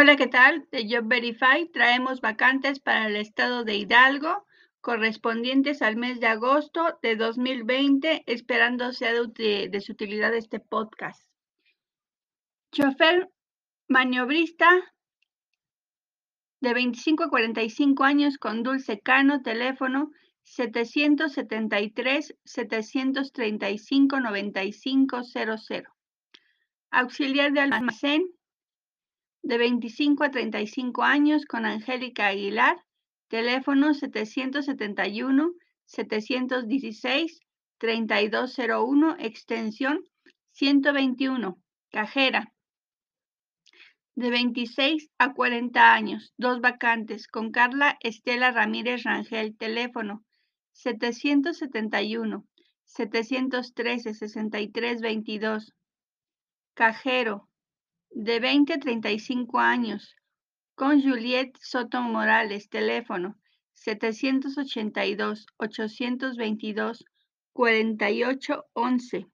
Hola, ¿qué tal? De Job Verify traemos vacantes para el estado de Hidalgo correspondientes al mes de agosto de 2020, esperando sea de, de su utilidad este podcast. Chofer maniobrista de 25 a 45 años con Dulce Cano, teléfono 773 735 9500. Auxiliar de almacén de 25 a 35 años con Angélica Aguilar, teléfono 771 716 3201, extensión 121, cajera. De 26 a 40 años, dos vacantes, con Carla Estela Ramírez Rangel, teléfono 771 713 6322, cajero de 20 a 35 años, con Juliette Soto Morales, teléfono 782-822-4811.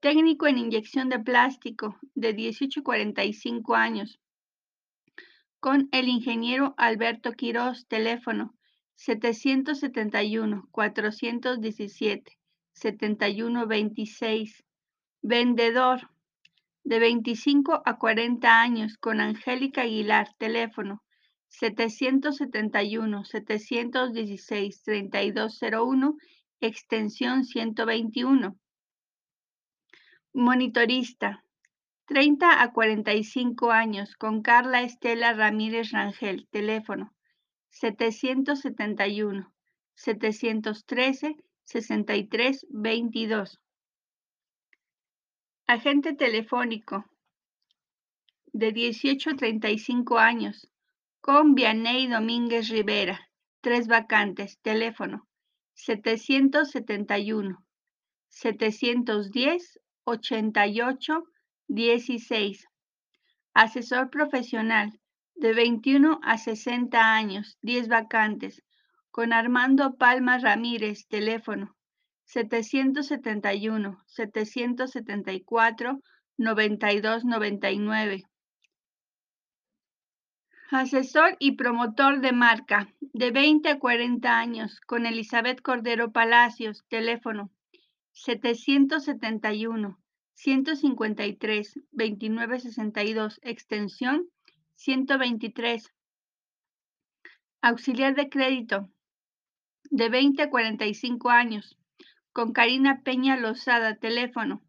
Técnico en inyección de plástico, de 18 a 45 años, con el ingeniero Alberto Quirós, teléfono 771-417-7126. Vendedor de 25 a 40 años con Angélica Aguilar, teléfono 771-716-3201, extensión 121. Monitorista, 30 a 45 años con Carla Estela Ramírez Rangel, teléfono 771 713 6322. Agente telefónico de 18 a 35 años con Vianey Domínguez Rivera. Tres vacantes. Teléfono 771 710 88 16. Asesor profesional de 21 a 60 años. 10 vacantes. Con Armando Palma Ramírez. Teléfono 771, 774, 92, 99. Asesor y promotor de marca, de 20 a 40 años, con Elizabeth Cordero Palacios, teléfono 771, 153, 2962, extensión 123. Auxiliar de crédito, de 20 a 45 años, con Karina Peña Lozada, teléfono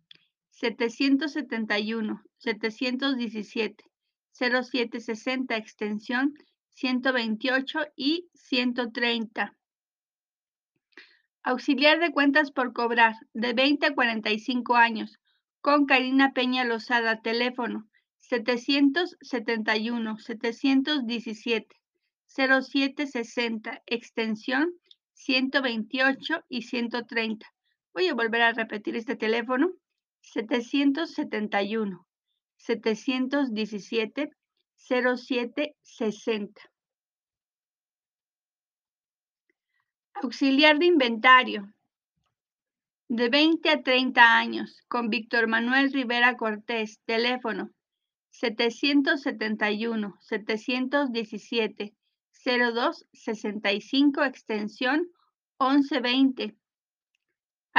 771 717 0760, extensión 128 y 130. Auxiliar de cuentas por cobrar, de 20 a 45 años, con Karina Peña Lozada, teléfono 771 717 0760, extensión 128 y 130. Voy a volver a repetir este teléfono. 771 717 0760. Auxiliar de inventario. De 20 a 30 años, con Víctor Manuel Rivera Cortés, teléfono 771 717 0265, extensión 1120.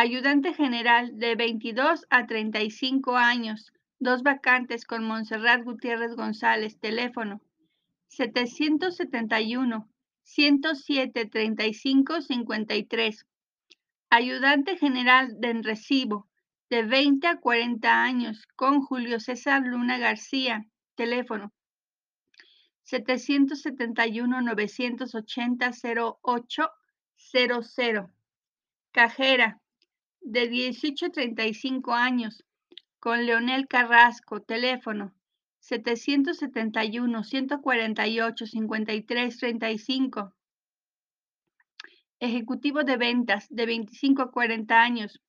Ayudante general de 22 a 35 años, dos vacantes con Montserrat Gutiérrez González, teléfono 771 107 35 53. Ayudante general de recibo de 20 a 40 años con Julio César Luna García, teléfono 771 980 0800. Cajera de 18 a 35 años, con Leonel Carrasco, teléfono 771 148 53 35. Ejecutivo de ventas de 25 a 40 años,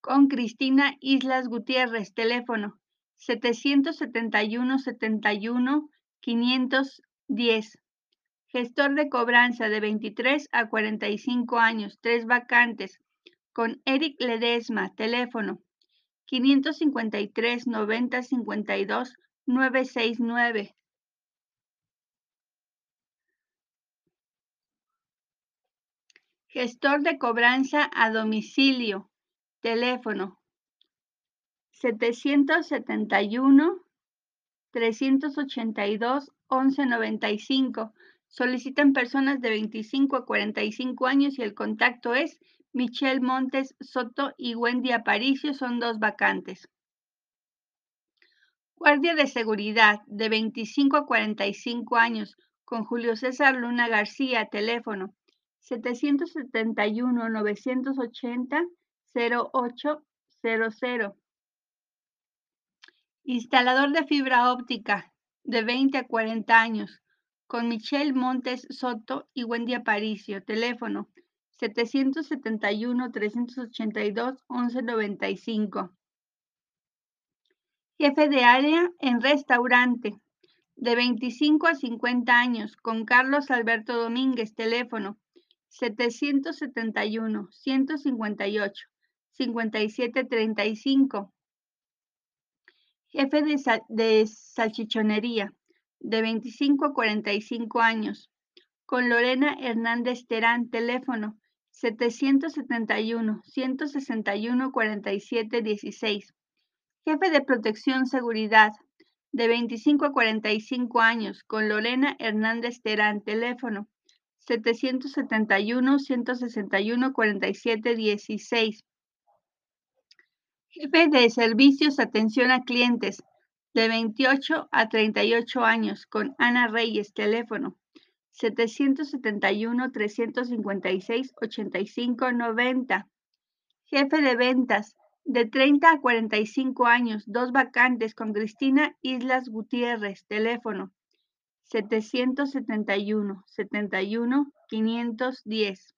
con Cristina Islas Gutiérrez, teléfono 771 71 510. Gestor de cobranza de 23 a 45 años, tres vacantes, con Eric Ledesma, teléfono 553 90 52 969. Gestor de cobranza a domicilio. Teléfono 771 382 1195. Solicitan personas de 25 a 45 años y el contacto es Michelle Montes Soto y Wendy Aparicio. Son dos vacantes. Guardia de seguridad de 25 a 45 años con Julio César Luna García. Teléfono 771-980-0800. Instalador de fibra óptica de 20 a 40 años con Michelle Montes Soto y Wendy Aparicio. Teléfono 771-382-1195. Jefe de área en restaurante de 25 a 50 años con Carlos Alberto Domínguez. Teléfono 771, 158, 5735. Jefe de, de salchichonería, de 25 a 45 años, con Lorena Hernández Terán, teléfono 771, 161, 47, 16. Jefe de protección seguridad, de 25 a 45 años, con Lorena Hernández Terán, teléfono 771 161 47 16. Jefe de Servicios Atención a Clientes de 28 a 38 años con Ana Reyes, teléfono 771 356 85 90. Jefe de Ventas de 30 a 45 años, dos vacantes con Cristina Islas Gutiérrez, teléfono 771 71 510.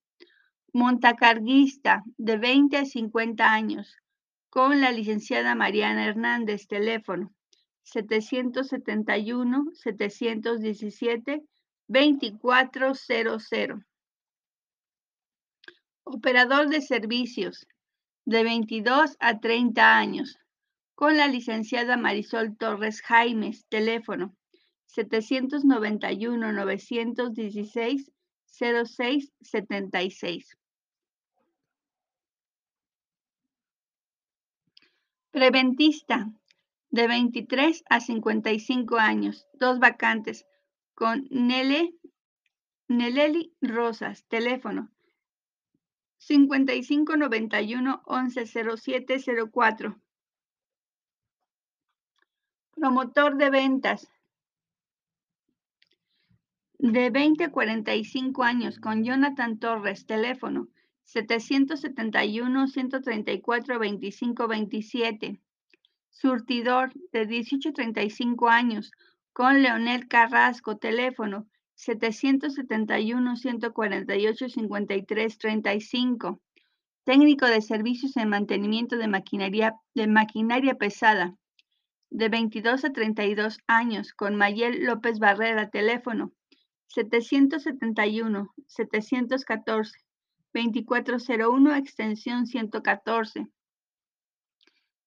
Montacarguista de 20 a 50 años con la licenciada Mariana Hernández, teléfono 771 717 2400. Operador de servicios de 22 a 30 años con la licenciada Marisol Torres Jaimes, teléfono 791-916-0676. Preventista, de 23 a 55 años, dos vacantes, con Nele, Neleli Rosas, teléfono 5591 110704. Promotor de ventas, de 20 a 45 años con Jonathan Torres, teléfono 771-134-2527. Surtidor de 18 a 35 años con Leonel Carrasco, teléfono 771-148-5335. Técnico de servicios en mantenimiento de maquinaria, de maquinaria pesada de 22 a 32 años con Mayel López Barrera, teléfono 771, 714, 2401, extensión 114.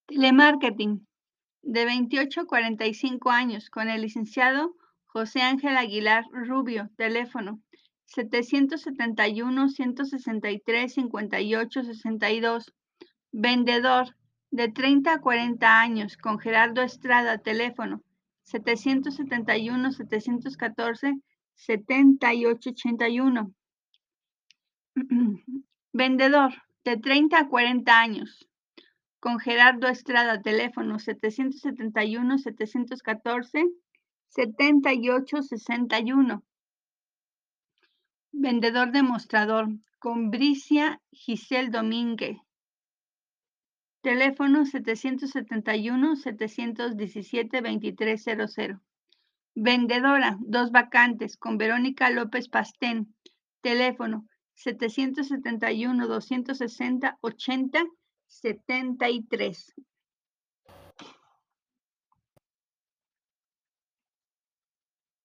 Telemarketing, de 28 a 45 años, con el licenciado José Ángel Aguilar Rubio, teléfono 771, 163, 58, 62. Vendedor, de 30 a 40 años, con Gerardo Estrada, teléfono 771, 714, 7881. Vendedor de 30 a 40 años. Con Gerardo Estrada, teléfono 771-714-7861. Vendedor demostrador con Bricia Giselle Domínguez. Teléfono 771-717-2300. Vendedora, dos vacantes con Verónica López Pastén. Teléfono 771-260-80-73.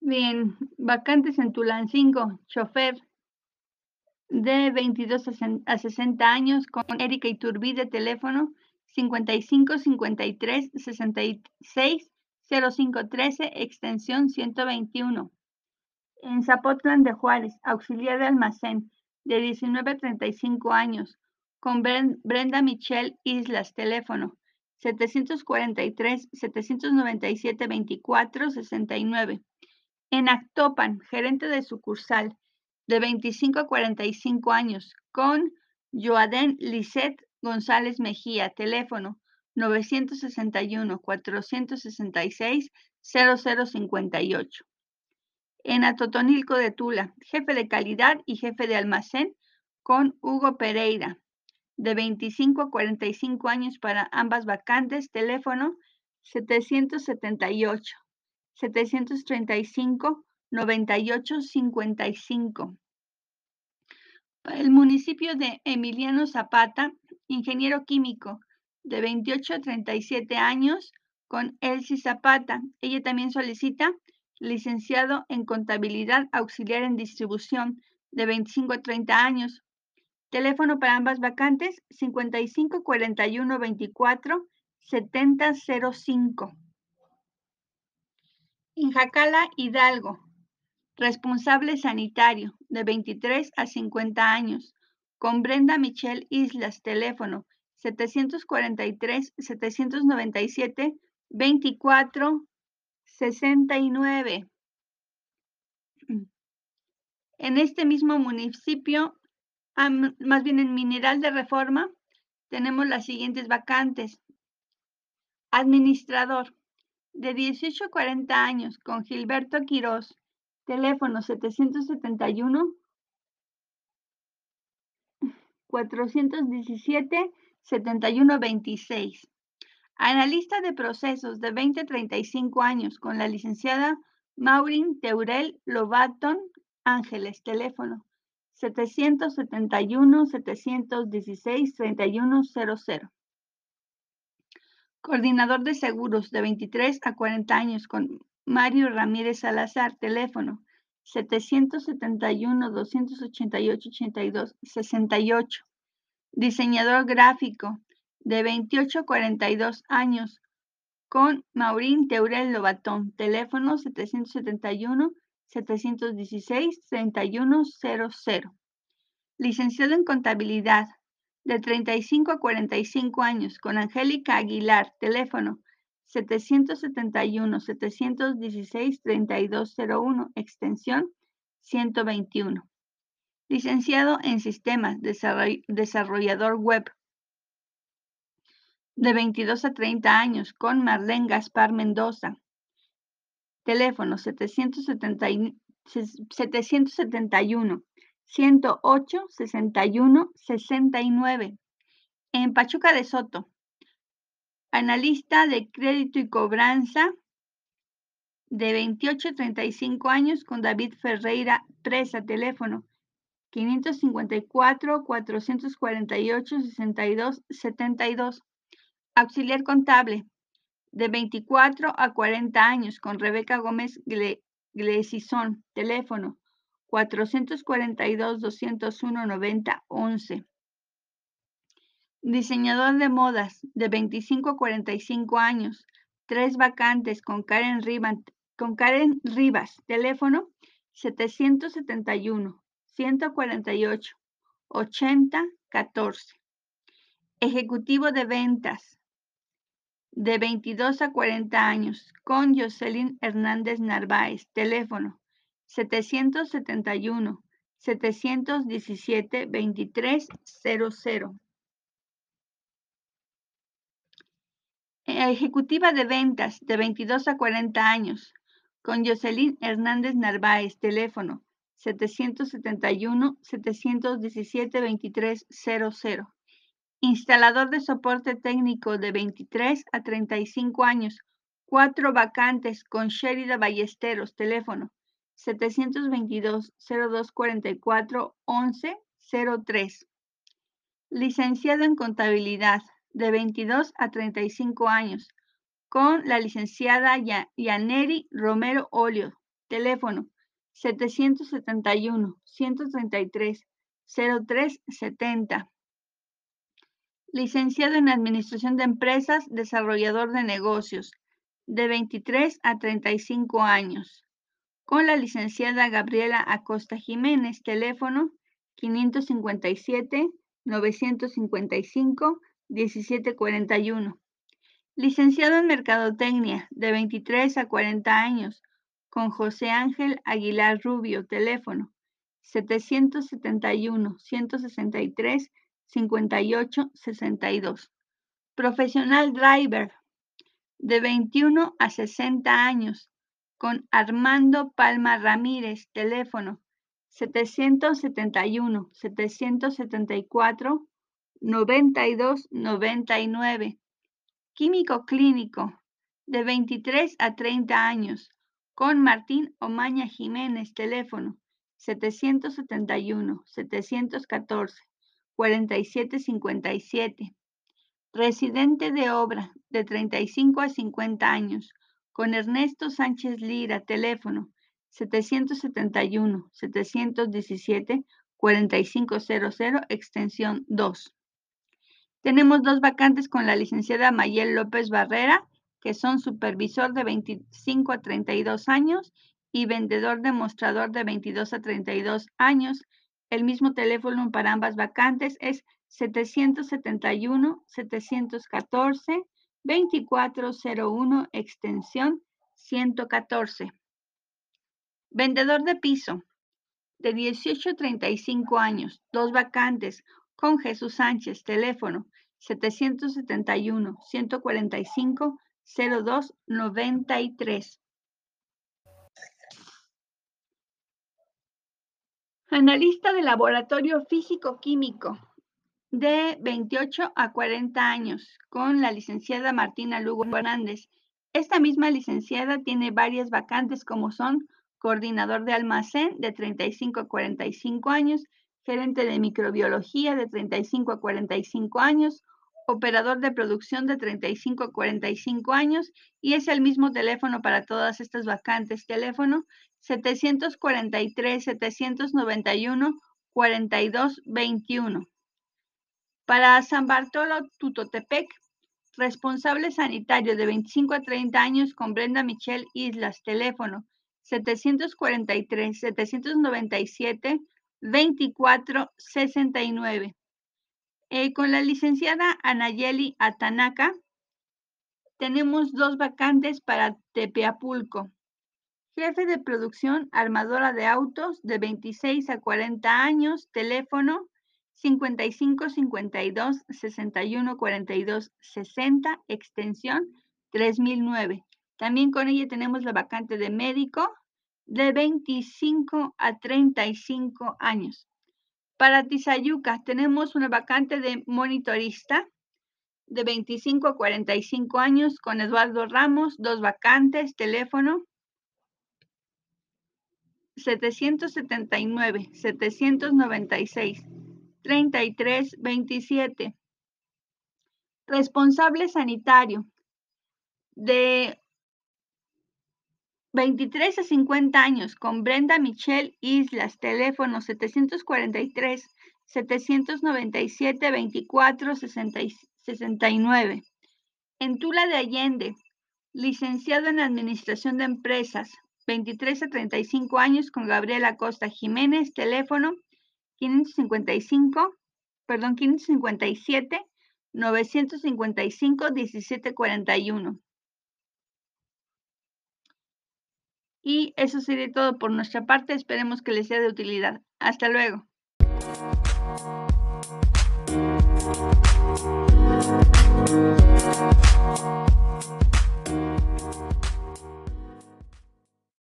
Bien, vacantes en Tulancingo, chofer de 22 a 60 años con Erika Iturbide, teléfono 55 53 66 0513, extensión 121. En Zapotlán de Juárez, auxiliar de almacén, de 19 a 35 años, con Brenda Michelle Islas, teléfono 743-797-2469. En Actopan, gerente de sucursal, de 25 a 45 años, con Joaden Lisset González Mejía, teléfono 961-466-0058. En Atotonilco de Tula, jefe de calidad y jefe de almacén, con Hugo Pereira, de 25 a 45 años para ambas vacantes, teléfono 778 735 9855. Para el municipio de Emiliano Zapata, ingeniero químico de 28 a 37 años con Elsie Zapata. Ella también solicita licenciado en contabilidad auxiliar en distribución de 25 a 30 años Teléfono para ambas vacantes 55 41 24 70 05. Injacala Hidalgo. Responsable sanitario de 23 a 50 años. Con Brenda Michelle Islas. Teléfono 743 797 24 69. En este mismo municipio más bien en Mineral de Reforma, tenemos las siguientes vacantes. Administrador, de 18 a 40 años, con Gilberto Quirós, teléfono 771 417 7126. Analista de procesos de 20 a 35 años con la licenciada Maureen Teurel Lobaton Ángeles, teléfono 771-716-3100. Coordinador de seguros de 23 a 40 años con Mario Ramírez Salazar, teléfono 771-288-82-68. Diseñador gráfico de 28 a 42 años con Maurín Teurel Lobatón, teléfono 771 716-3100. Licenciado en Contabilidad, de 35 a 45 años, con Angélica Aguilar, teléfono 771-716-3201, extensión 121. Licenciado en Sistemas, desarrollador web, de 22 a 30 años, con Marlene Gaspar Mendoza, Teléfono 771 108 61 69. En Pachuca de Soto. Analista de crédito y cobranza de 28 a 35 años con David Ferreira Presa. Teléfono 554 448 62 72. Auxiliar contable de 24 a 40 años con Rebeca Gómez Glesizón, teléfono 442-201-90-11. Diseñador de modas de 25 a 45 años, tres vacantes con Karen, Rivas, con Karen Rivas, teléfono 771 148 80 14. Ejecutivo de ventas de 22 a 40 años, con Jocelyn Hernández Narváez, teléfono 771 717 2300. Ejecutiva de ventas de 22 a 40 años, con Jocelyn Hernández Narváez, teléfono 771 717 2300. Instalador de soporte técnico de 23 a 35 años, cuatro vacantes con Sherida Ballesteros, teléfono 722-0244-1103. Licenciado en contabilidad de 22 a 35 años, con la licenciada Yaneri Romero Olio, teléfono 771-133-0370 licenciado en Administración de Empresas, desarrollador de negocios, de 23 a 35 años, con la licenciada Gabriela Acosta Jiménez, teléfono 557 955 1741. Licenciado en Mercadotecnia, de 23 a 40 años, con José Ángel Aguilar Rubio, teléfono 771-163-58-62. Profesional Driver, de 21 a 60 años, con Armando Palma Ramírez, teléfono 771-774-9299. Químico Clínico, de 23 a 30 años, con Martín Omaña Jiménez, teléfono 771-714-4757. Residente de obra, de 35 a 50 años, con Ernesto Sánchez Lira, teléfono 771-717-4500, extensión 2. Tenemos dos vacantes con la licenciada Mayel López Barrera, que son supervisor de 25 a 32 años y vendedor demostrador de 22 a 32 años. El mismo teléfono para ambas vacantes es 771-714-2401, extensión 114. Vendedor de piso, de 18 a 35 años, dos vacantes, con Jesús Sánchez, teléfono 771-145-0293. Analista de laboratorio físico-químico de 28 a 40 años con la licenciada Martina Lugo Hernández. Esta misma licenciada tiene varias vacantes como son coordinador de almacén de 35 a 45 años, gerente de microbiología de 35 a 45 años, operador de producción de 35 a 45 años y es el mismo teléfono para todas estas vacantes. Teléfono 743-791-4221. Para San Bartolo Tutotepec, responsable sanitario de 25 a 30 años con Brenda Michelle Islas, teléfono 743-797-2469. Eh, con la licenciada Anayeli Atanaka, tenemos dos vacantes para Tepeapulco. Jefe de producción, armadora de autos de 26 a 40 años, teléfono 55 52 61 42 60, extensión 3009. También con ella tenemos la vacante de médico de 25 a 35 años. Para Tizayuca tenemos una vacante de monitorista de 25 a 45 años con Eduardo Ramos, dos vacantes, teléfono 779 796 3327. Responsable sanitario de 23 a 50 años con Brenda Michelle Islas, teléfono 743 797 24 69. En Tula de Allende, licenciado en Administración de Empresas, 23 a 35 años con Gabriela Costa Jiménez, teléfono 555, perdón, 557 955 1741. Y eso sería todo por nuestra parte. Esperemos que les sea de utilidad. Hasta luego.